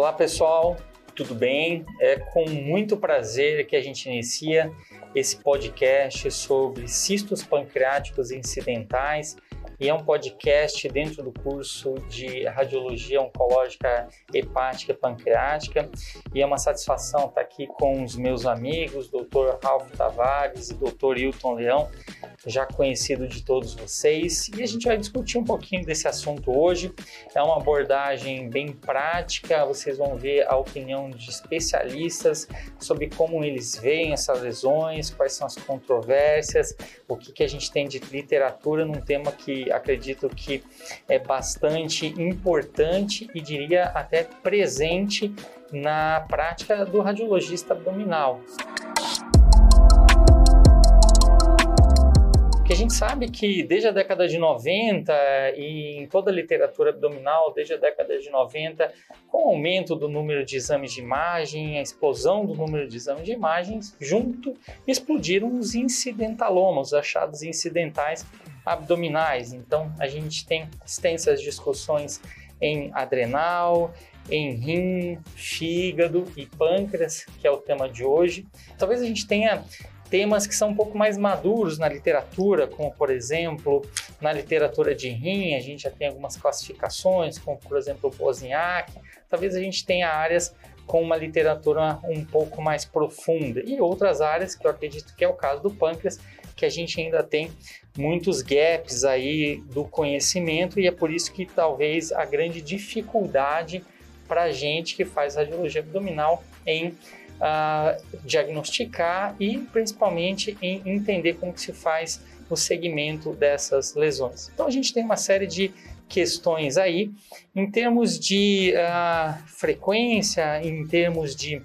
Olá pessoal, tudo bem? É com muito prazer que a gente inicia esse podcast sobre cistos pancreáticos incidentais e é um podcast dentro do curso de Radiologia Oncológica Hepática Pancreática e é uma satisfação estar aqui com os meus amigos, Dr. Ralph Tavares e Dr. Hilton Leão, já conhecido de todos vocês, e a gente vai discutir um pouquinho desse assunto hoje. É uma abordagem bem prática, vocês vão ver a opinião de especialistas sobre como eles veem essas lesões, quais são as controvérsias, o que, que a gente tem de literatura num tema que acredito que é bastante importante e diria até presente na prática do radiologista abdominal. Que a gente sabe que desde a década de 90 e em toda a literatura abdominal, desde a década de 90, com o aumento do número de exames de imagem, a explosão do número de exames de imagens, junto explodiram os incidentalomas, os achados incidentais abdominais. Então, a gente tem extensas discussões em adrenal, em rim, fígado e pâncreas, que é o tema de hoje. Talvez a gente tenha temas que são um pouco mais maduros na literatura, como por exemplo, na literatura de rim, a gente já tem algumas classificações, como por exemplo o Wozniak. Talvez a gente tenha áreas com uma literatura um pouco mais profunda e outras áreas que eu acredito que é o caso do pâncreas, que a gente ainda tem muitos gaps aí do conhecimento e é por isso que talvez a grande dificuldade para a gente que faz radiologia abdominal em uh, diagnosticar e principalmente em entender como que se faz o segmento dessas lesões. Então a gente tem uma série de questões aí em termos de uh, frequência, em termos de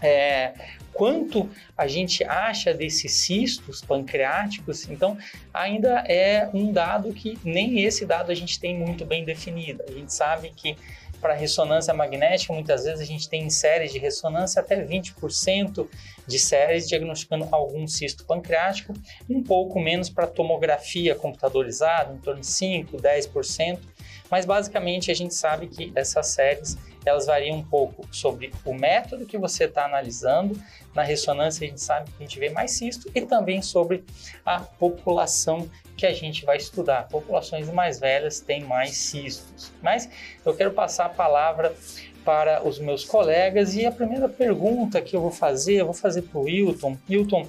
é, quanto a gente acha desses cistos pancreáticos, então ainda é um dado que nem esse dado a gente tem muito bem definido. A gente sabe que para ressonância magnética, muitas vezes a gente tem em séries de ressonância até 20% de séries diagnosticando algum cisto pancreático, um pouco menos para tomografia computadorizada, em torno de 5, 10%, mas basicamente a gente sabe que essas séries elas variam um pouco sobre o método que você está analisando. Na ressonância a gente sabe que a gente vê mais cisto e também sobre a população que a gente vai estudar. Populações mais velhas têm mais cistos. Mas eu quero passar a palavra para os meus colegas e a primeira pergunta que eu vou fazer, eu vou fazer para o Hilton. Hilton,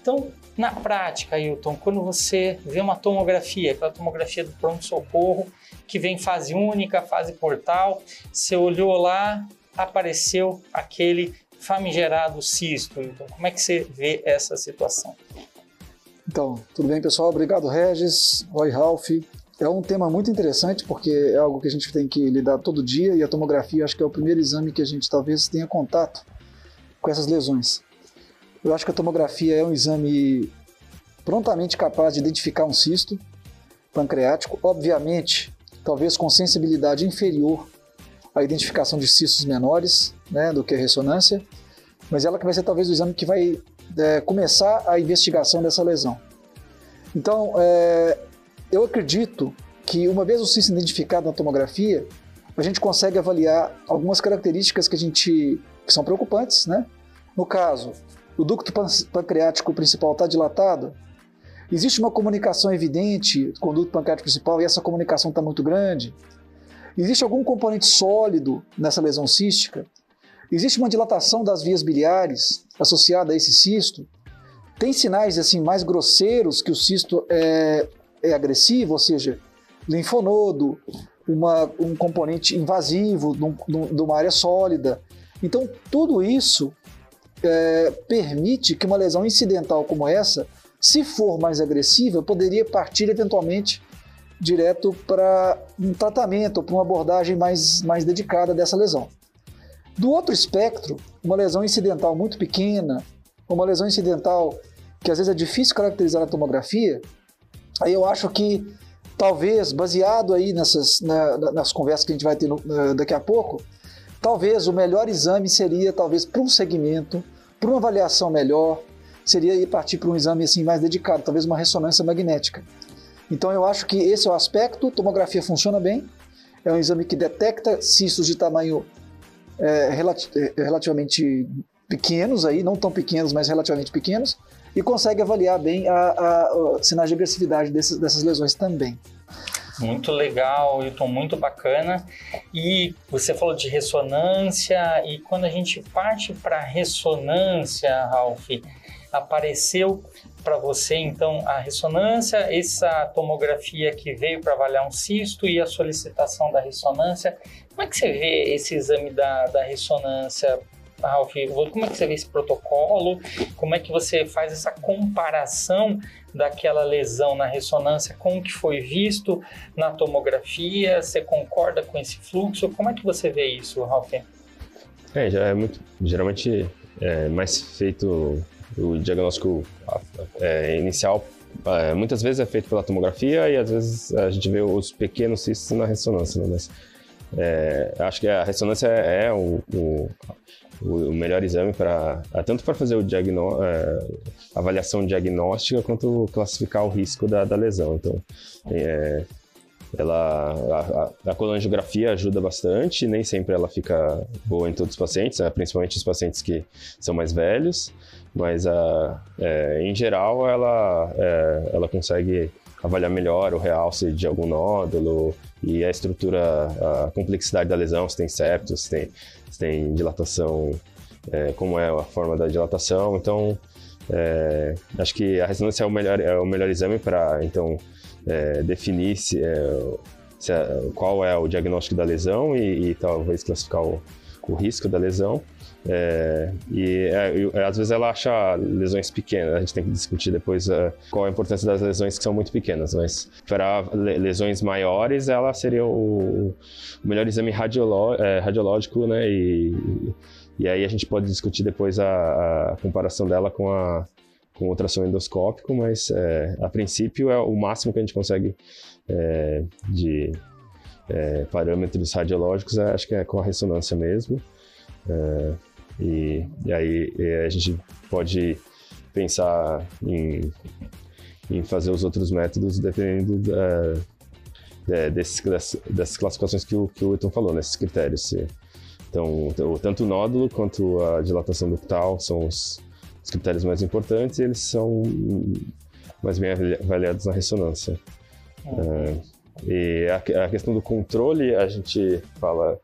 então, na prática, Hilton, quando você vê uma tomografia, aquela tomografia do pronto-socorro, que vem fase única, fase portal, você olhou lá, apareceu aquele famigerado cisto, Hilton. Como é que você vê essa situação? Então, tudo bem, pessoal? Obrigado, Regis, Roy Ralph. É um tema muito interessante porque é algo que a gente tem que lidar todo dia e a tomografia acho que é o primeiro exame que a gente talvez tenha contato com essas lesões. Eu acho que a tomografia é um exame prontamente capaz de identificar um cisto pancreático, obviamente, talvez com sensibilidade inferior à identificação de cistos menores né, do que a ressonância, mas ela que vai ser talvez o exame que vai é, começar a investigação dessa lesão. Então, é, eu acredito que uma vez o cisto identificado na tomografia, a gente consegue avaliar algumas características que a gente que são preocupantes, né? No caso, o ducto pancreático principal está dilatado, existe uma comunicação evidente com o ducto pancreático principal e essa comunicação está muito grande. Existe algum componente sólido nessa lesão cística? Existe uma dilatação das vias biliares associada a esse cisto? Tem sinais assim mais grosseiros que o cisto é, é agressivo, ou seja, linfonodo, uma, um componente invasivo de uma área sólida. Então, tudo isso é, permite que uma lesão incidental como essa, se for mais agressiva, poderia partir eventualmente direto para um tratamento, para uma abordagem mais, mais dedicada dessa lesão. Do outro espectro, uma lesão incidental muito pequena, uma lesão incidental que às vezes é difícil caracterizar na tomografia, aí eu acho que talvez, baseado aí nessas na, nas conversas que a gente vai ter no, daqui a pouco, talvez o melhor exame seria talvez para um segmento, para uma avaliação melhor, seria ir partir para um exame assim mais dedicado, talvez uma ressonância magnética. Então eu acho que esse é o aspecto, tomografia funciona bem, é um exame que detecta cistos de tamanho é, é, relativamente pequenos aí, não tão pequenos, mas relativamente pequenos, e consegue avaliar bem a, a, a sinais de agressividade desses, dessas lesões também. Muito legal, Hilton, muito bacana. E você falou de ressonância, e quando a gente parte para ressonância, Ralph, apareceu para você então a ressonância, essa tomografia que veio para avaliar um cisto e a solicitação da ressonância. Como é que você vê esse exame da, da ressonância Ralf, como é que você vê esse protocolo? Como é que você faz essa comparação daquela lesão na ressonância com o que foi visto na tomografia? Você concorda com esse fluxo? Como é que você vê isso, Ralf? É, já é muito, geralmente é mais feito o diagnóstico é, inicial é, muitas vezes é feito pela tomografia e às vezes a gente vê os pequenos cistos na ressonância, né? mas é, acho que a ressonância é, é o, o, o melhor exame para tanto para fazer o diagnó é, avaliação diagnóstica quanto classificar o risco da, da lesão. Então, é, ela a, a, ajuda bastante, nem sempre ela fica boa em todos os pacientes, né? principalmente os pacientes que são mais velhos, mas a, é, em geral ela é, ela consegue avaliar melhor o realce de algum nódulo e a estrutura, a complexidade da lesão, se tem septos, se tem tem dilatação, é, como é a forma da dilatação. Então, é, acho que a ressonância é o melhor, é o melhor exame para então é, definir se, é, se é, qual é o diagnóstico da lesão e, e talvez classificar o, o risco da lesão. É, e é, às vezes ela acha lesões pequenas, a gente tem que discutir depois uh, qual a importância das lesões que são muito pequenas, mas para lesões maiores ela seria o, o melhor exame é, radiológico, né? E, e aí a gente pode discutir depois a, a comparação dela com a com ultrassom endoscópico, mas é, a princípio é o máximo que a gente consegue é, de é, parâmetros radiológicos, acho que é com a ressonância mesmo. É, e, e aí e a gente pode pensar em, em fazer os outros métodos dependendo da, é, desses, das, dessas classificações que o, que o falou, nesses critérios. Então, tanto o nódulo quanto a dilatação ductal são os, os critérios mais importantes e eles são mais bem avaliados na ressonância. É, e a, a, questão do controle, a gente fala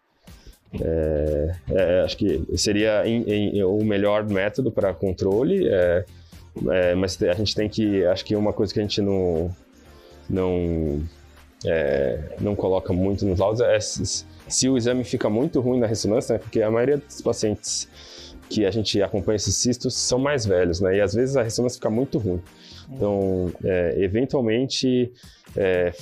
é, é, acho que seria em, em, o melhor método para controle, é, é, mas a gente tem que, acho que uma coisa que a gente não não é, não coloca muito nos laudos é se, se, o exame fica muito ruim na ressonância, né, porque a maioria dos pacientes que a gente acompanha esses cistos são mais velhos, né, e às vezes a ressonância fica muito ruim. Então, é, eventualmente,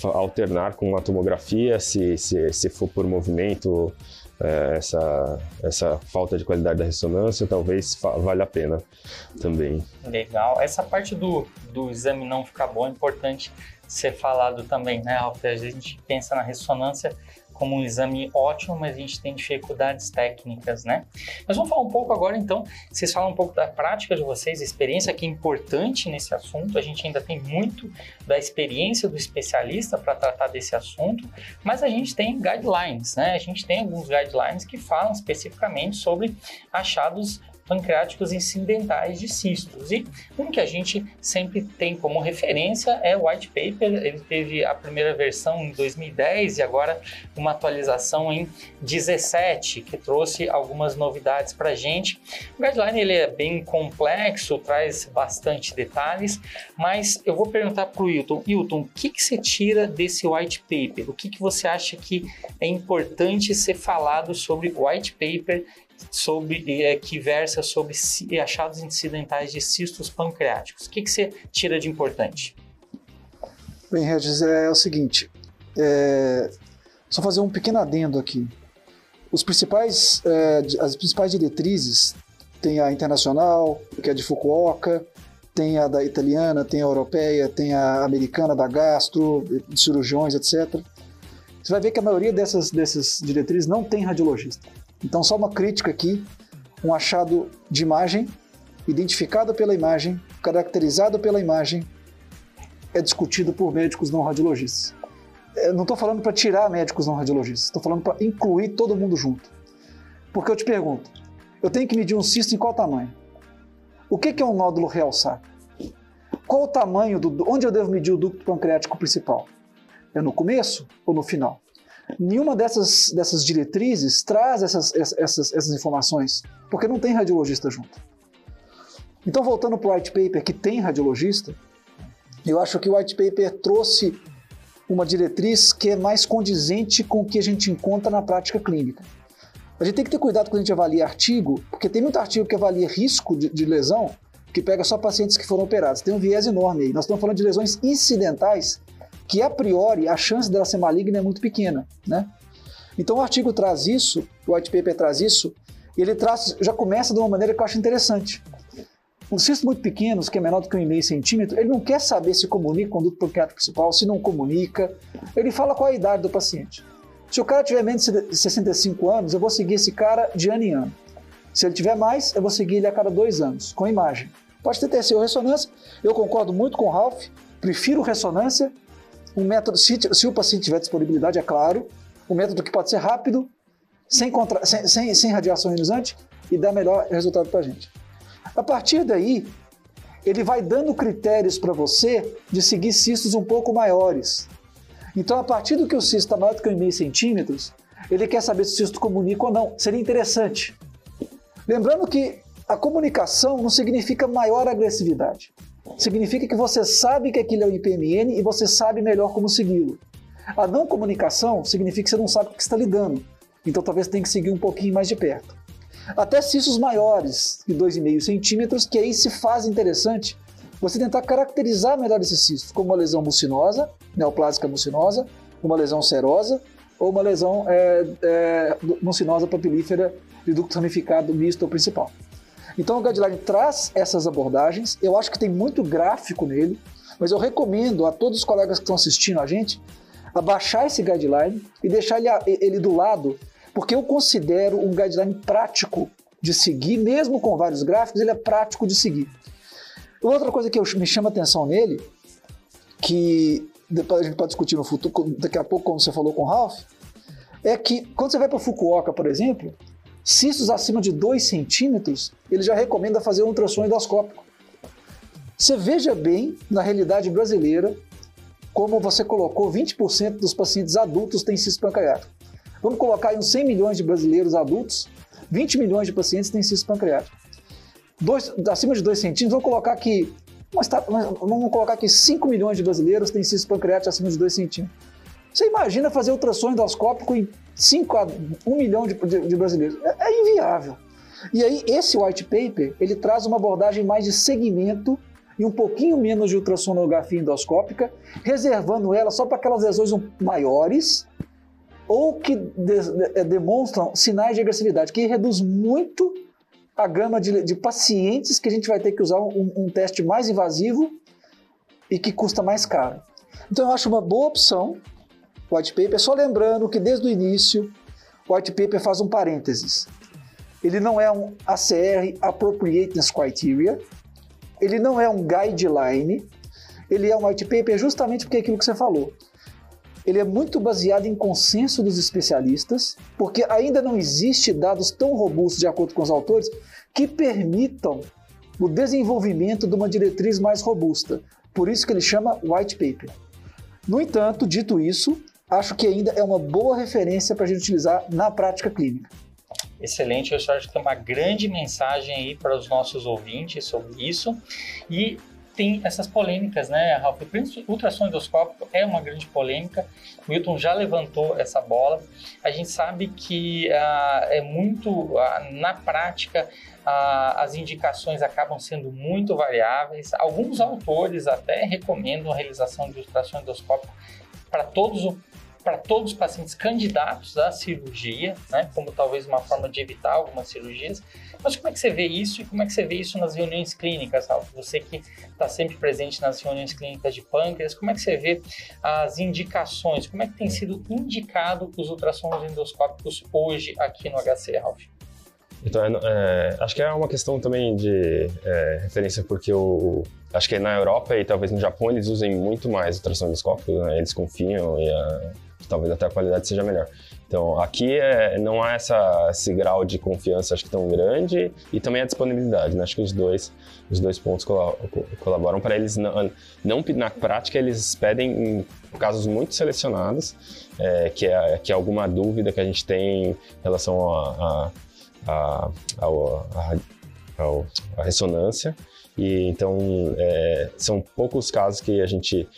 alternar com uma tomografia, se, se, se for por movimento é, essa, essa falta de qualidade da ressonância, talvez valha a pena também. Legal. Essa parte do, do exame não ficar bom é importante ser falado também, né, Ralf? A gente pensa na ressonância como um exame ótimo, mas a gente tem dificuldades técnicas, né? Mas vamos falar um pouco agora, então, vocês falam um pouco da prática de vocês, a experiência que é importante nesse assunto, a gente ainda tem muito da experiência do especialista para tratar desse assunto, mas a gente tem guidelines, né? A gente tem alguns guidelines que falam especificamente sobre achados pancreáticos incidentais de cistos. E um que a gente sempre tem como referência é o white paper. Ele teve a primeira versão em 2010 e agora uma atualização em 17, que trouxe algumas novidades para a gente. O guideline ele é bem complexo, traz bastante detalhes, mas eu vou perguntar para o Hilton. Hilton, o que, que você tira desse white paper? O que, que você acha que é importante ser falado sobre white paper sobre, é, que versa sobre achados incidentais de cistos pancreáticos. O que, que você tira de importante? Bem, Regis, é o seguinte, é, só fazer um pequeno adendo aqui. Os principais, é, as principais diretrizes tem a internacional, que é de Fukuoka, tem a da italiana, tem a europeia, tem a americana da gastro, de cirurgiões, etc. Você vai ver que a maioria dessas, dessas diretrizes não tem radiologista. Então, só uma crítica aqui: um achado de imagem, identificado pela imagem, caracterizado pela imagem, é discutido por médicos não radiologistas. Eu não estou falando para tirar médicos não radiologistas, estou falando para incluir todo mundo junto. Porque eu te pergunto, eu tenho que medir um cisto em qual tamanho? O que, que é um nódulo realçar? Qual o tamanho do. Onde eu devo medir o ducto pancreático principal? É no começo ou no final? Nenhuma dessas, dessas diretrizes traz essas, essas, essas informações, porque não tem radiologista junto. Então, voltando para o white paper que tem radiologista, eu acho que o white paper trouxe uma diretriz que é mais condizente com o que a gente encontra na prática clínica. A gente tem que ter cuidado quando a gente avalia artigo, porque tem muito artigo que avalia risco de, de lesão que pega só pacientes que foram operados. Tem um viés enorme aí. Nós estamos falando de lesões incidentais que, a priori, a chance dela ser maligna é muito pequena, né? Então o artigo traz isso, o white paper traz isso, e ele traz, já começa de uma maneira que eu acho interessante. Um cisto muito pequeno, que é menor do que um 1,5 centímetro, ele não quer saber se comunica com o duto pancreático principal, se não comunica. Ele fala qual a idade do paciente. Se o cara tiver menos de 65 anos, eu vou seguir esse cara de ano em ano. Se ele tiver mais, eu vou seguir ele a cada dois anos, com imagem. Pode ter TCU ressonância. Eu concordo muito com o Ralph, prefiro ressonância. Um método, se, se o paciente tiver disponibilidade, é claro. Um método que pode ser rápido, sem, contra, sem, sem, sem radiação ionizante e dá melhor resultado para a gente. A partir daí, ele vai dando critérios para você de seguir cistos um pouco maiores. Então, a partir do que o cisto está maior do que 1,5 centímetros, ele quer saber se o cisto comunica ou não. Seria interessante. Lembrando que a comunicação não significa maior agressividade. Significa que você sabe que aquilo é o IPMN e você sabe melhor como segui-lo. A não comunicação significa que você não sabe o que está lidando. Então talvez tenha que seguir um pouquinho mais de perto. Até cistos maiores que 2,5 centímetros, que aí se faz interessante você tentar caracterizar melhor esse cisto, como uma lesão mucinosa, neoplásica mucinosa, uma lesão serosa ou uma lesão é, é, mucinosa papilífera de ducto ramificado misto ou principal. Então o guideline traz essas abordagens, eu acho que tem muito gráfico nele, mas eu recomendo a todos os colegas que estão assistindo a gente a baixar esse guideline e deixar ele, ele do lado, porque eu considero um guideline prático de seguir, mesmo com vários gráficos, ele é prático de seguir. Outra coisa que eu, me chama atenção nele, que depois a gente pode discutir no futuro, daqui a pouco, como você falou com o Ralph, é que quando você vai para Fukuoka, por exemplo, cistos acima de 2 centímetros, ele já recomenda fazer um ultrassom endoscópico. Você veja bem, na realidade brasileira, como você colocou 20% dos pacientes adultos têm cisto pancreático. Vamos colocar aí uns 100 milhões de brasileiros adultos, 20 milhões de pacientes têm cisto pancreático dois, acima de 2 centímetros, vamos colocar que vamos colocar aqui 5 milhões de brasileiros têm cisto pancreático acima de 2 centímetros. Você imagina fazer ultrassom endoscópico em 5 a 1 milhão de, de, de brasileiros? É, é, inviável. E aí, esse white paper, ele traz uma abordagem mais de segmento e um pouquinho menos de ultrassonografia endoscópica, reservando ela só para aquelas lesões maiores ou que de, de, demonstram sinais de agressividade, que reduz muito a gama de, de pacientes que a gente vai ter que usar um, um teste mais invasivo e que custa mais caro. Então eu acho uma boa opção white paper, só lembrando que desde o início o white paper faz um parênteses. Ele não é um ACR Appropriateness Criteria, ele não é um guideline, ele é um white paper justamente porque é aquilo que você falou. Ele é muito baseado em consenso dos especialistas, porque ainda não existe dados tão robustos, de acordo com os autores, que permitam o desenvolvimento de uma diretriz mais robusta. Por isso que ele chama white paper. No entanto, dito isso, acho que ainda é uma boa referência para a gente utilizar na prática clínica. Excelente, eu acho que tem uma grande mensagem aí para os nossos ouvintes sobre isso. E tem essas polêmicas, né, Ralf? O ultrassom endoscópico é uma grande polêmica. O Milton já levantou essa bola. A gente sabe que ah, é muito, ah, na prática, ah, as indicações acabam sendo muito variáveis. Alguns autores até recomendam a realização de ultrassom endoscópico para todos para todos os pacientes candidatos à cirurgia, né, como talvez uma forma de evitar algumas cirurgias. Mas como é que você vê isso e como é que você vê isso nas reuniões clínicas, Ralf? Você que está sempre presente nas reuniões clínicas de pâncreas, como é que você vê as indicações? Como é que tem sido indicado os ultrassons endoscópicos hoje aqui no HC, Ralf? Então, é, é, acho que é uma questão também de é, referência, porque o, acho que na Europa e talvez no Japão eles usem muito mais ultrassom endoscópico, né? eles confiam e a, talvez até a qualidade seja melhor. Então, aqui é, não há essa, esse grau de confiança, acho que tão grande, e também a disponibilidade, né? Acho que os dois, os dois pontos colaboram para eles, não, não, na prática, eles pedem em casos muito selecionados, é, que, é, que é alguma dúvida que a gente tem em relação a, a, a, a, a ressonância, e então é, são poucos casos que a gente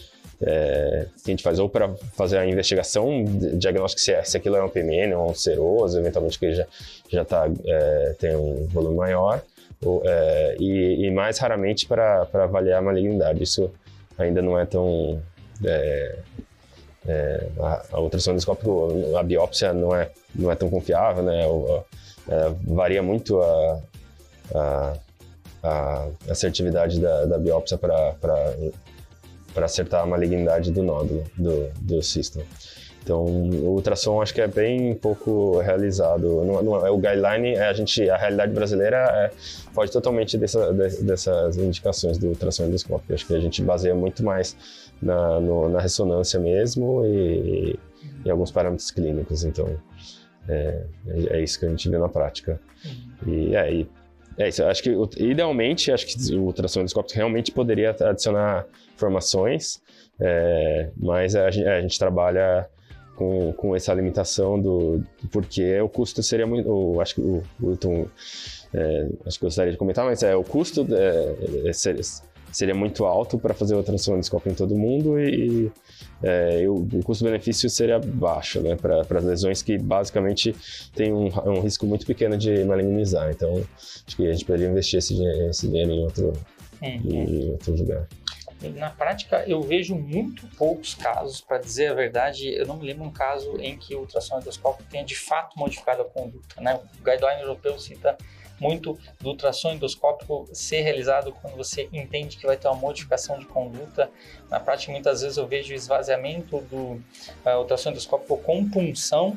é, que a gente faz ou para fazer a investigação diagnóstico se, é, se aquilo é um PMN ou um seroso, eventualmente que já já tá, é, tem um volume maior, ou, é, e, e, mais raramente para avaliar a malignidade. Isso ainda não é tão é, a, a a biópsia não é não é tão confiável, né? O, varia muito a, a a assertividade da, da biópsia para para acertar a malignidade do nódulo, do, do cisto. Então, o ultrassom acho que é bem pouco realizado. Não, não, é o guideline, é a gente, a realidade brasileira é, foge totalmente dessa, de, dessas indicações do ultrassom endoscópico. Acho que a gente baseia muito mais na, no, na ressonância mesmo e, e, alguns parâmetros clínicos. Então, é, é, isso que a gente vê na prática. E, é, e é isso, acho que idealmente, acho que o ultrassom endoscópico realmente poderia adicionar informações, é, mas a gente, a gente, trabalha com, com essa limitação do, porque o custo seria muito. Acho que o Wilton é, acho que gostaria de comentar, mas é, o custo é, é seria, seria, muito alto para fazer o ultrassom endoscópico em todo mundo e, é, o, o custo-benefício seria baixo, né, para as lesões que basicamente tem um, um, risco muito pequeno de malignizar. Então, acho que a gente poderia investir esse, esse dinheiro em outro, uhum. em outro lugar. Na prática, eu vejo muito poucos casos, para dizer a verdade, eu não me lembro um caso em que o ultrassom endoscópico tenha de fato modificado a conduta. Né? O guideline europeu cita muito do ultrassom endoscópico ser realizado quando você entende que vai ter uma modificação de conduta. Na prática, muitas vezes eu vejo esvaziamento do uh, ultrassom endoscópico com punção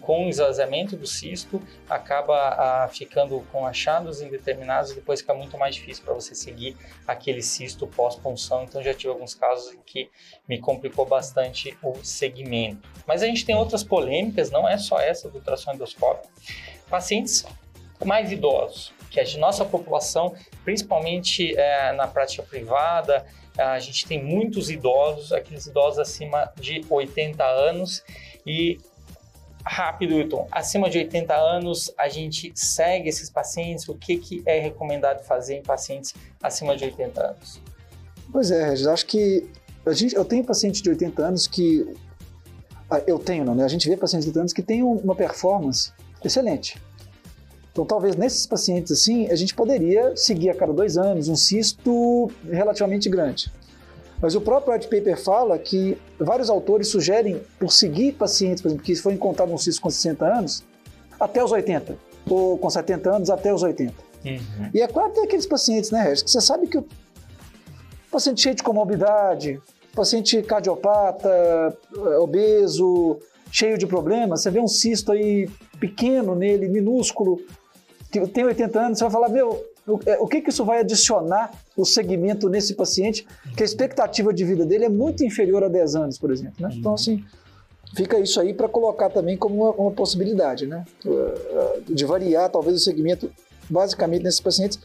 com esvaziamento do cisto, acaba ficando com achados indeterminados e depois fica muito mais difícil para você seguir aquele cisto pós-punção. Então já tive alguns casos em que me complicou bastante o segmento. Mas a gente tem outras polêmicas, não é só essa do ultrassom endoscópico. Pacientes mais idosos, que a nossa população, principalmente é, na prática privada, a gente tem muitos idosos, aqueles idosos acima de 80 anos e rápido, Wilton, acima de 80 anos, a gente segue esses pacientes? O que, que é recomendado fazer em pacientes acima de 80 anos? Pois é, Regis, acho que a gente, eu tenho paciente de 80 anos que. Ah, eu tenho, não, né? A gente vê pacientes de 80 anos que têm uma performance excelente. Então, talvez nesses pacientes assim, a gente poderia seguir a cada dois anos um cisto relativamente grande. Mas o próprio white paper fala que vários autores sugerem por seguir pacientes, por exemplo, que foi encontrado um cisto com 60 anos, até os 80, ou com 70 anos até os 80. Uhum. E é claro que tem aqueles pacientes, né, Regis, que você sabe que o paciente cheio de comorbidade, paciente cardiopata, obeso, cheio de problemas, você vê um cisto aí pequeno nele, minúsculo, que tem 80 anos, você vai falar, meu, o, é, o que, que isso vai adicionar o segmento nesse paciente, que a expectativa de vida dele é muito inferior a 10 anos, por exemplo. Né? Então, assim, fica isso aí para colocar também como uma, uma, possibilidade, né? De variar talvez o segmento basicamente nesses pacientes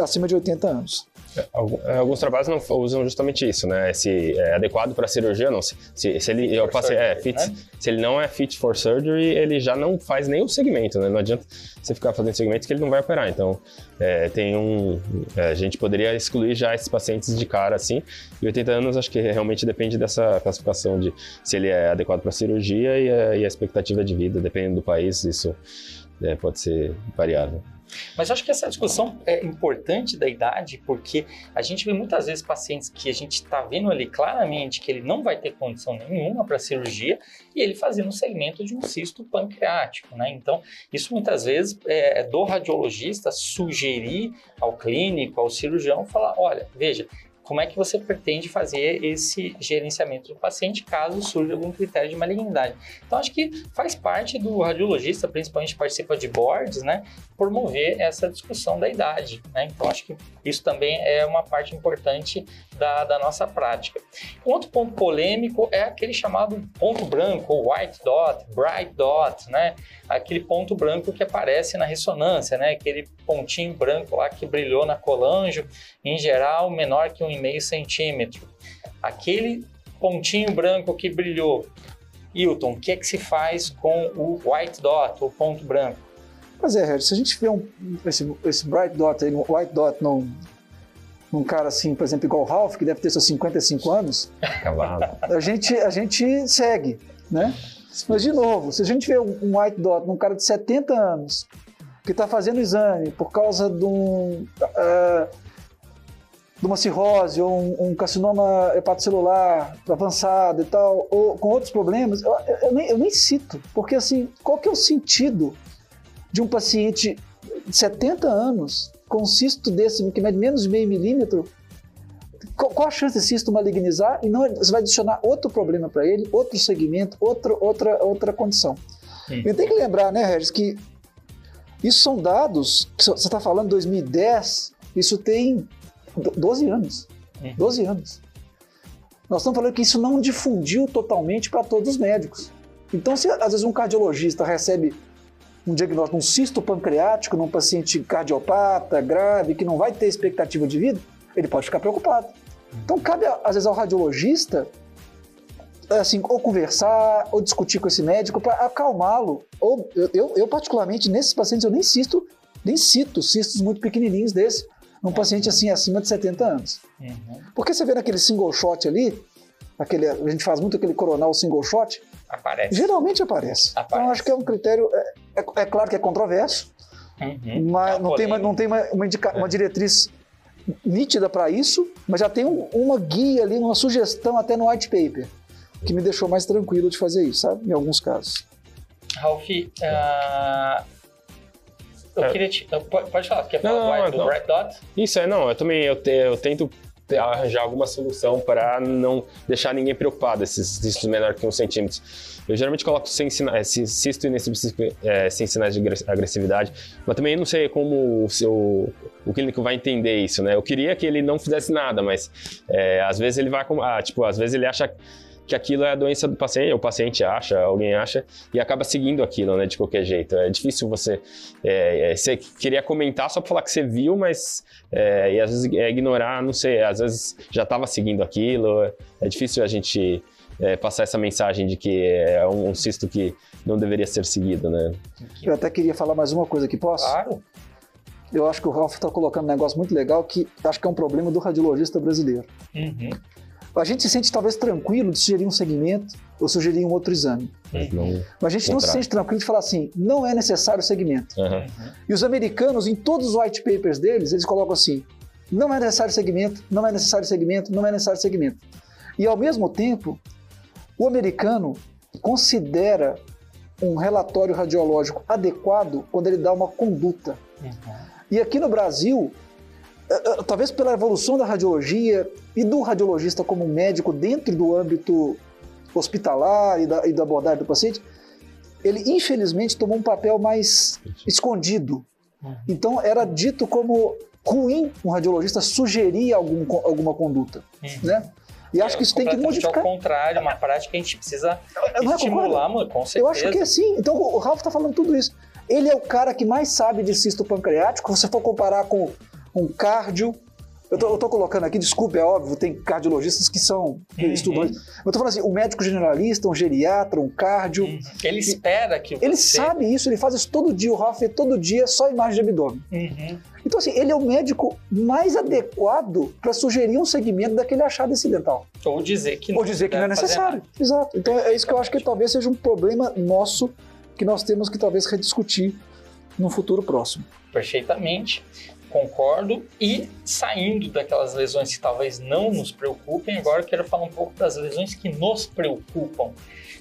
acima de 80 anos. É, alguns trabalhos não usam justamente isso, né? Se é adequado para cirurgia ou não. Se, se, se ele, eu passei, é, fit, né? se ele não é fit for surgery, ele já não faz nem o segmento, né? Não adianta você ficar fazendo segmentos que ele não vai operar. Então, é, tem um, é, a gente poderia excluir já esses pacientes de cara, assim. E 80 anos, acho que realmente depende dessa classificação de se ele é adequado para cirurgia e a, e a expectativa de vida, dependendo do país, isso é, pode ser variável. Mas eu acho que essa discussão é importante da idade, porque a gente vê muitas vezes pacientes que a gente está vendo ali claramente que ele não vai ter condição nenhuma para cirurgia e ele fazendo um segmento de um cisto pancreático, né? Então, isso muitas vezes é, é do radiologista sugerir ao clínico, ao cirurgião, falar: olha, veja, como é que você pretende fazer esse gerenciamento do paciente caso surja algum critério de malignidade. Então, acho que faz parte do radiologista, principalmente participa de boards, né? promover essa discussão da idade. Né? Então, acho que isso também é uma parte importante da, da, nossa prática. Um outro ponto polêmico é aquele chamado ponto branco, ou white dot, bright dot, né? aquele ponto branco que aparece na ressonância, né? aquele pontinho branco lá que brilhou na colanjo, em geral menor que 1,5 centímetro. Aquele pontinho branco que brilhou, Hilton, o que é que se faz com o white dot, o ponto branco? Pois é, se a gente vê um, esse, esse bright dot aí, um white dot num, num cara assim, por exemplo, igual o Ralph, que deve ter seus 55 anos, a gente, a gente segue, né? Mas, de novo, se a gente vê um white dot num cara de 70 anos, que está fazendo exame por causa de, um, uh, de uma cirrose ou um, um, carcinoma hepatocelular avançado e tal, ou com outros problemas, eu, eu, nem, eu nem cito, porque assim, qual que é o sentido de um paciente de 70 anos com um cisto desse que mede menos de meio milímetro, qual a chance desse cisto malignizar e não você vai adicionar outro problema para ele, outro segmento, outro, outra, outra condição. Sim. E tem que lembrar, né, Regis, que isso são dados, você está falando 2010, isso tem 12 anos. 12 anos. Nós estamos falando que isso não difundiu totalmente para todos os médicos. Então, se às vezes um cardiologista recebe um diagnóstico, um cisto pancreático num paciente cardiopata, grave, que não vai ter expectativa de vida, ele pode ficar preocupado. Então, cabe, às vezes, ao radiologista, assim, ou conversar, ou discutir com esse médico para acalmá-lo. Ou, eu, eu, particularmente, nesses pacientes, eu nem cisto, nem cito cistos muito pequenininhos desse, num paciente, assim, acima de 70 anos. Uhum. Porque você vê naquele single shot ali, aquele, a gente faz muito aquele coronal single shot, Aparece. Geralmente aparece. aparece. Então, acho que é um critério. É, é, é claro que é controverso, uhum. mas é não, tem, não tem uma, uma, indica, uma é. diretriz nítida para isso, mas já tem um, uma guia ali, uma sugestão até no white paper, que me deixou mais tranquilo de fazer isso, sabe? Em alguns casos. Ralf, uh, eu é. queria te. Pode falar, quer falar não, do, não. Red Dot? Isso, é, não, eu também eu, te, eu tento arranjar alguma solução para não deixar ninguém preocupado, esses cistos menores que um centímetro. Eu geralmente coloco sem sinais, cisto inespecífico é, sem sinais de agressividade, mas também não sei como o, seu, o clínico vai entender isso, né? Eu queria que ele não fizesse nada, mas é, às vezes ele vai, ah, tipo, às vezes ele acha que aquilo é a doença do paciente, o paciente acha, alguém acha, e acaba seguindo aquilo, né, de qualquer jeito. É difícil você. É, é, você queria comentar só para falar que você viu, mas. É, e às vezes é ignorar, não sei, às vezes já estava seguindo aquilo. É difícil a gente é, passar essa mensagem de que é um, um cisto que não deveria ser seguido, né? Eu até queria falar mais uma coisa aqui, posso? Claro. Eu acho que o Ralph está colocando um negócio muito legal que acho que é um problema do radiologista brasileiro. Uhum. A gente se sente talvez tranquilo de sugerir um segmento ou sugerir um outro exame. Mas, não, Mas a gente não se sente tranquilo de falar assim, não é necessário o segmento. Uhum. E os americanos, em todos os white papers deles, eles colocam assim, não é necessário segmento, não é necessário segmento, não é necessário segmento. E ao mesmo tempo, o americano considera um relatório radiológico adequado quando ele dá uma conduta. Uhum. E aqui no Brasil, talvez pela evolução da radiologia e do radiologista como médico dentro do âmbito hospitalar e da, e da abordagem do paciente, ele infelizmente tomou um papel mais escondido. Uhum. Então era dito como ruim um radiologista sugerir algum, alguma conduta, uhum. né? E acho que isso tem que modificar. ao contrário, uma prática que a gente precisa estimular, mano, com certeza. Eu acho que é assim. Então o Ralf está falando tudo isso. Ele é o cara que mais sabe de cisto pancreático. Se você for comparar com um cardio. Eu tô, eu tô, colocando aqui, desculpe, é óbvio, tem cardiologistas que são uhum. estudantes. Eu tô falando assim, um médico generalista, um geriatra, um cardio. Uhum. Ele espera que Ele sabe isso, ele faz isso todo dia, o Ralf vê todo dia só imagem de abdômen. Uhum. Então, assim, ele é o médico mais adequado para sugerir um segmento daquele achado incidental. Ou dizer que não, Ou dizer que não é necessário. Exato. Então, é isso que eu acho que talvez seja um problema nosso que nós temos que talvez rediscutir no futuro próximo. Perfeitamente concordo. E saindo daquelas lesões que talvez não nos preocupem, agora quero falar um pouco das lesões que nos preocupam.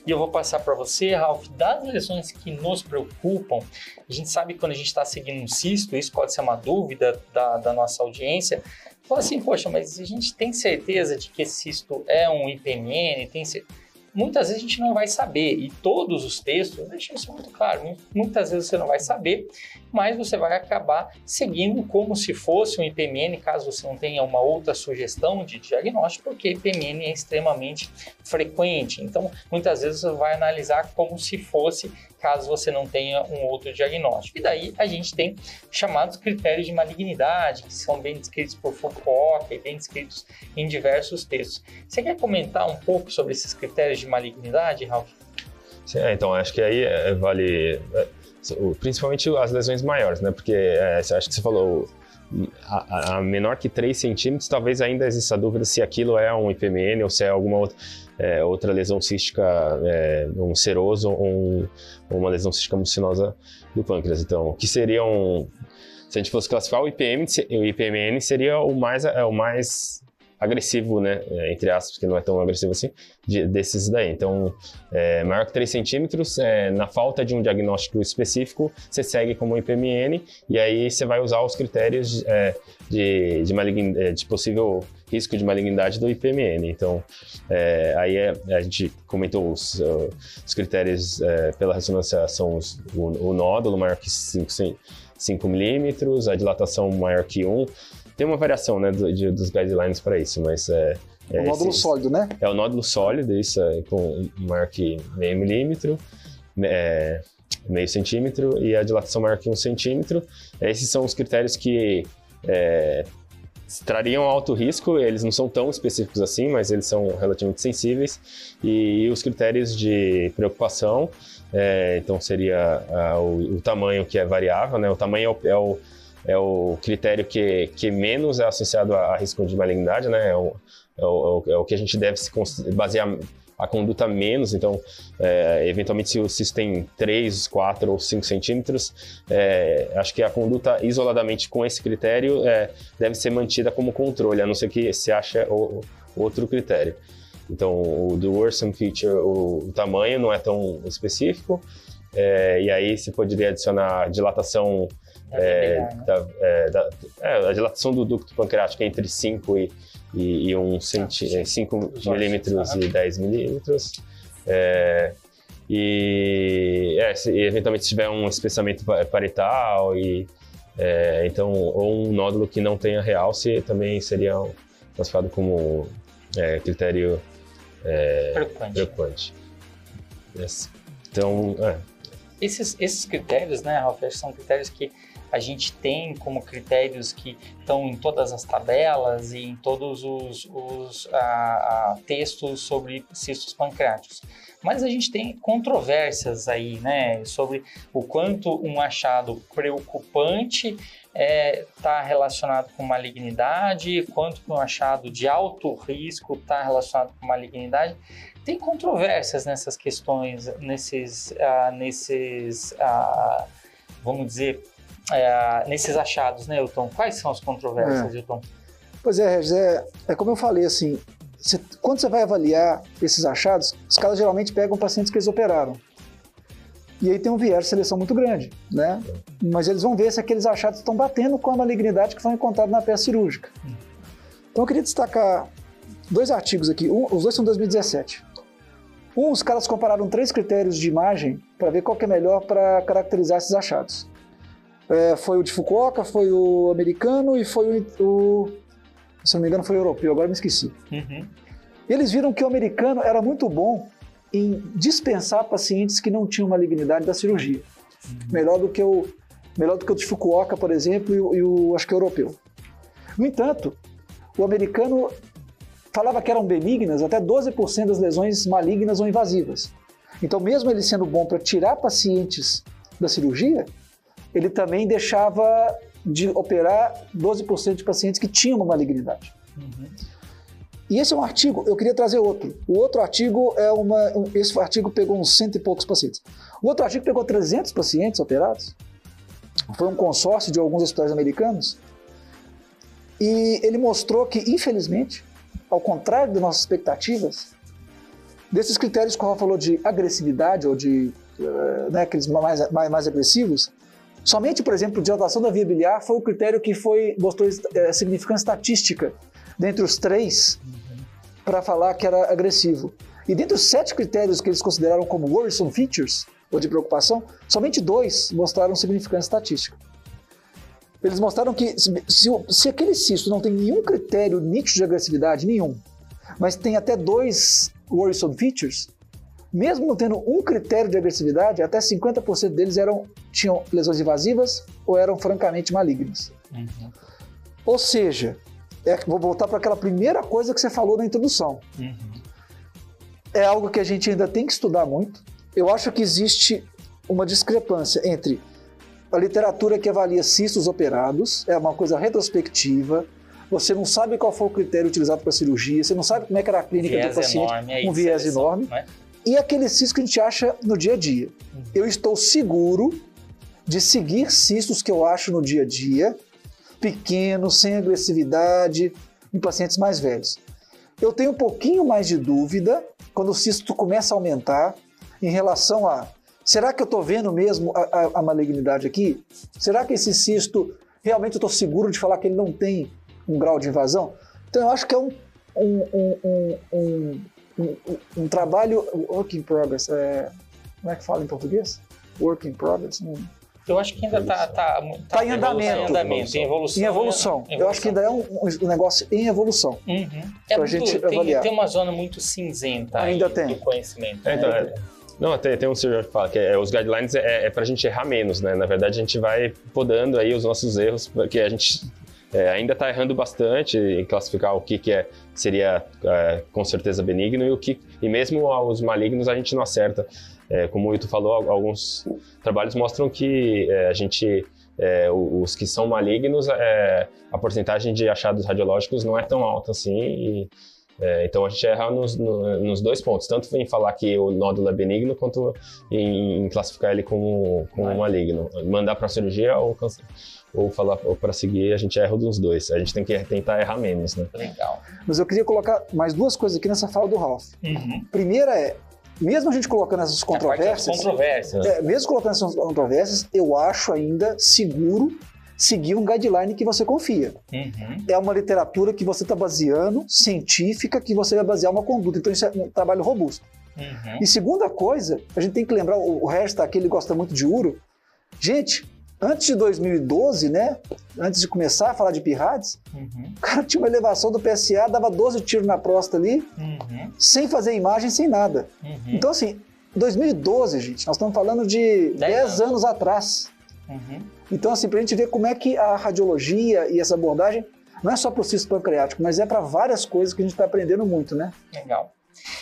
E eu vou passar para você, Ralph, das lesões que nos preocupam. A gente sabe que quando a gente está seguindo um cisto, isso pode ser uma dúvida da, da nossa audiência. Fala assim, poxa, mas a gente tem certeza de que esse cisto é um IPMN? Tem certeza? Muitas vezes a gente não vai saber, e todos os textos deixam isso muito claro, muitas vezes você não vai saber, mas você vai acabar seguindo como se fosse um IPMN, caso você não tenha uma outra sugestão de diagnóstico, porque IPMN é extremamente frequente, então muitas vezes você vai analisar como se fosse caso você não tenha um outro diagnóstico. E daí a gente tem chamados critérios de malignidade, que são bem descritos por Foucault e bem descritos em diversos textos. Você quer comentar um pouco sobre esses critérios de malignidade, Ralf? Sim, é, então, acho que aí é, vale é, principalmente as lesões maiores, né? Porque é, acho que você falou a, a, menor que 3 centímetros, talvez ainda exista dúvida se aquilo é um IPMN ou se é alguma outra é, outra lesão cística, é, um seroso ou, um, uma lesão cística mucinosa do pâncreas. Então, que seria um... Se a gente fosse classificar o IPM, o IPMN seria o mais, é, o mais agressivo, né, é, entre aspas, que não é tão agressivo assim, de, desses daí. Então, é, maior que 3 centímetros, é, na falta de um diagnóstico específico, você segue como IPMN e aí você vai usar os critérios é, de, de, malign, é, de possível risco de malignidade do IPMN. Então, é, aí é, a gente comentou os, os critérios pela ressonância são os, o, o, nódulo maior que 5, 5 milímetros, a dilatação maior que 1, tem uma variação, né, do, de, dos guidelines para isso, mas é, é, o nódulo esse, sólido, né? É o nódulo sólido, isso é com maior que meio milímetro, é, meio centímetro e a dilatação maior que um centímetro. Esses são os critérios que é, trariam alto risco, eles não são tão específicos assim, mas eles são relativamente sensíveis. E, e os critérios de preocupação, é, então seria a, o, o, tamanho que é variável, né? O tamanho é o, é o é o critério que, que menos é associado a, risco de malignidade, né? É o, é o, é o que a gente deve se basear a conduta menos, então, é, eventualmente, se o cisto tem 3, 4 ou 5 centímetros, é, acho que a conduta isoladamente com esse critério é, deve ser mantida como controle, a não ser que se ache outro critério. Então, o do worsen feature, o, o, tamanho não é tão específico, é, e aí se poderia adicionar dilatação é, né? da, é, da, é, a dilatação do ducto pancreático é entre 5 e, e, e 1 centi 5 milímetros e 10 milímetros. É, e, é, se, eventualmente se tiver um espessamento parietal e é, então ou um nódulo que não tenha realce também seria classificado como critério preocupante. preocupante. Yes. Então, esses, esses critérios, né, Ralf, são critérios que a gente tem como critérios que estão em todas as tabelas e em todos os, os a, a, textos sobre cistos pancreáticos. Mas a gente tem controvérsias aí, né, sobre o quanto um achado preocupante está é, tá relacionado com malignidade, quanto um achado de alto risco está relacionado com malignidade. Tem controvérsias nessas questões, nesses, uh, nesses uh, vamos dizer, é, nesses achados, né, Elton? Quais são as controvérsias, é. Elton? Pois é, Regis, é, é como eu falei, assim, você, quando você vai avaliar esses achados, os caras geralmente pegam pacientes que eles operaram. E aí tem um viés de seleção muito grande, né? Mas eles vão ver se aqueles achados estão batendo com a malignidade que foi encontrada na peça cirúrgica. Então eu queria destacar dois artigos aqui, um, os dois são de 2017. Um, os caras compararam três critérios de imagem para ver qual que é melhor para caracterizar esses achados. É, foi o de Fukuoka, foi o americano e foi o, o, Se não me engano, foi o europeu, agora me esqueci. Uhum. Eles viram que o americano era muito bom em dispensar pacientes que não tinham malignidade da cirurgia. Uhum. Melhor do que o melhor do que o de Fukuoka, por exemplo, e o, e o acho que o europeu. No entanto, o americano falava que eram benignas até 12% das lesões malignas ou invasivas. Então, mesmo ele sendo bom para tirar pacientes da cirurgia, ele também deixava de operar 12% de pacientes que tinham uma malignidade. Uhum. E esse é um artigo, eu queria trazer outro. O outro artigo é uma. Esse artigo pegou uns cento e poucos pacientes. O outro artigo pegou 300 pacientes operados. Foi um consórcio de alguns hospitais americanos. E ele mostrou que, infelizmente, ao contrário das nossas expectativas, desses critérios que o Rafa falou de agressividade ou de eh, né, aqueles mais, mais, mais agressivos, Somente, por exemplo, dilatação da via biliar foi o critério que foi mostrou é, significância estatística dentre os três para falar que era agressivo. E dentre os sete critérios que eles consideraram como worrisome features, ou de preocupação, somente dois mostraram significância estatística. Eles mostraram que se, se, se aquele cisto não tem nenhum critério nítido de agressividade, nenhum, mas tem até dois worrisome features, mesmo não tendo um critério de agressividade, até 50% deles eram, tinham lesões invasivas ou eram francamente malignas. Uhum. Ou seja, é, vou voltar para aquela primeira coisa que você falou na introdução. Uhum. É algo que a gente ainda tem que estudar muito. Eu acho que existe uma discrepância entre a literatura que avalia cistos operados, é uma coisa retrospectiva, você não sabe qual foi o critério utilizado para a cirurgia, você não sabe como é que era a clínica do paciente, enorme, é um viés enorme. Né? E aquele cisto que a gente acha no dia a dia. Uhum. Eu estou seguro de seguir cistos que eu acho no dia a dia, pequenos, sem agressividade, em pacientes mais velhos. Eu tenho um pouquinho mais de dúvida quando o cisto começa a aumentar em relação a será que eu estou vendo mesmo a, a, a, malignidade aqui? Será que esse cisto realmente eu estou seguro de falar que ele não tem um grau de invasão? Então eu acho que é um, um, um, um um, um, trabalho work in progress. É, como é que fala em português? Work in progress? Eu acho que ainda está tá, tá, tá, em andamento. Em andamento, em evolução. Em evolução. Né? Eu acho que ainda é um, um negócio em evolução. Uhum. É muito, gente tem, avaliar. tem uma zona muito cinzenta ainda tem. do conhecimento. É, então, é, não, tem, tem um senhor que fala que é, os guidelines é, é para a gente errar menos, né? Na verdade, a gente vai podando aí os nossos erros, porque a gente é, ainda está errando bastante em classificar o que, que é, seria é, com certeza benigno e o que e mesmo aos malignos a gente não acerta. É, como o Ito falou, alguns trabalhos mostram que é, a gente é, os que são malignos, é, a porcentagem de achados radiológicos não é tão alta assim. E, é, então a gente erra nos, no, nos, dois pontos, tanto em falar que o nódulo é benigno, quanto em, em classificar ele como, como maligno. Mandar para a cirurgia ou ou falar para seguir, a gente erra dos dois. A gente tem que tentar errar menos, né? Legal. Mas eu queria colocar mais duas coisas aqui nessa fala do Ralph. Uhum. Primeira é, mesmo a gente colocando essas controvérsias, controvérsias. É, mesmo colocando essas controvérsias, eu acho ainda seguro seguir um guideline que você confia. Uhum. É uma literatura que você está baseando, científica, que você vai basear uma conduta. Então isso é um trabalho robusto. Uhum. E segunda coisa, a gente tem que lembrar, o Harris está aqui, ele gosta muito de Uro. Gente, antes de 2012, né? Antes de começar a falar de pirrades, uhum. o cara tinha uma elevação do PSA, dava 12 tiros na próstata ali, uhum. sem fazer imagem, sem nada. Uhum. Então, assim, 2012, gente, nós estamos falando de 10, 10 anos. anos atrás. Então, assim, para a gente ver como é que a radiologia e essa abordagem não é só para o cisto pancreático, mas é para várias coisas que a gente está aprendendo muito, né? Legal.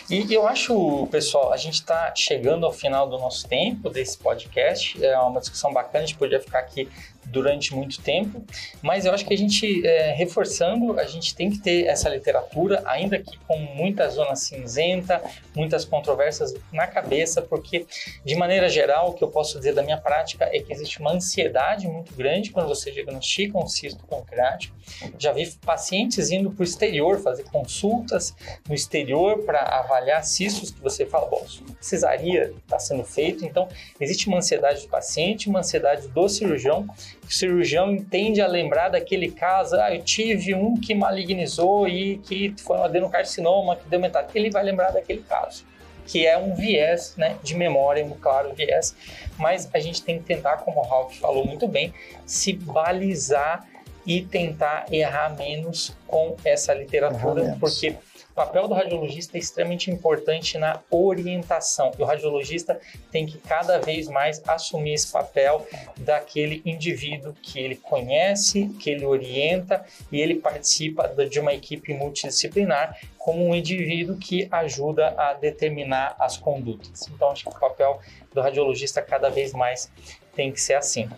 E eu acho, pessoal, a gente está chegando ao final do nosso tempo desse podcast. É uma discussão bacana, a gente podia ficar aqui durante muito tempo, mas eu acho que a gente, é, reforçando, a gente tem que ter essa literatura, ainda que com muita zona cinzenta, muitas controvérsias na cabeça, porque, de maneira geral, o que eu posso dizer da minha prática é que existe uma ansiedade muito grande quando você diagnostica um cisto pancreático. Já vi pacientes indo para o exterior fazer consultas no exterior para avaliar cistos que você fala, bom, cesaria está sendo feito, então existe uma ansiedade do paciente, uma ansiedade do cirurgião o cirurgião entende a lembrar daquele caso, ah, eu tive um que malignizou e que foi um adenocarcinoma que deu metade. Ele vai lembrar daquele caso, que é um viés né, de memória, um claro viés, mas a gente tem que tentar, como o Ralph falou muito bem, se balizar e tentar errar menos com essa literatura, porque o papel do radiologista é extremamente importante na orientação. E o radiologista tem que cada vez mais assumir esse papel daquele indivíduo que ele conhece, que ele orienta e ele participa de uma equipe multidisciplinar como um indivíduo que ajuda a determinar as condutas. Então, acho que o papel do radiologista cada vez mais tem que ser assim.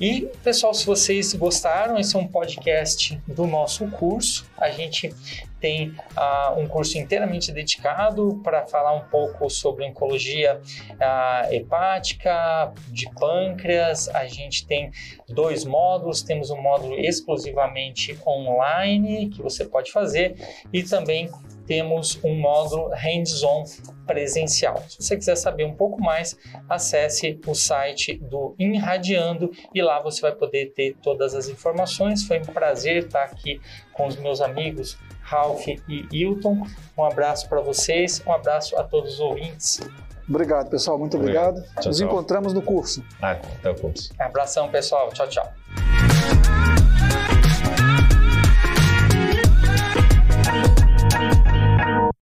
E, pessoal, se vocês gostaram, esse é um podcast do nosso curso. A gente tem uh, um curso inteiramente dedicado para falar um pouco sobre oncologia uh, hepática, de pâncreas. A gente tem dois módulos, temos um módulo exclusivamente online que você pode fazer e também temos um módulo hands-on presencial. Se você quiser saber um pouco mais, acesse o site do Inradiando e lá você vai poder ter todas as informações. Foi um prazer estar aqui com os meus amigos Ralph e Hilton. Um abraço para vocês, um abraço a todos os ouvintes. Obrigado, pessoal. Muito obrigado. obrigado. Tchau, Nos tchau. encontramos no curso. Ah, até o curso. Abração, pessoal. Tchau, tchau.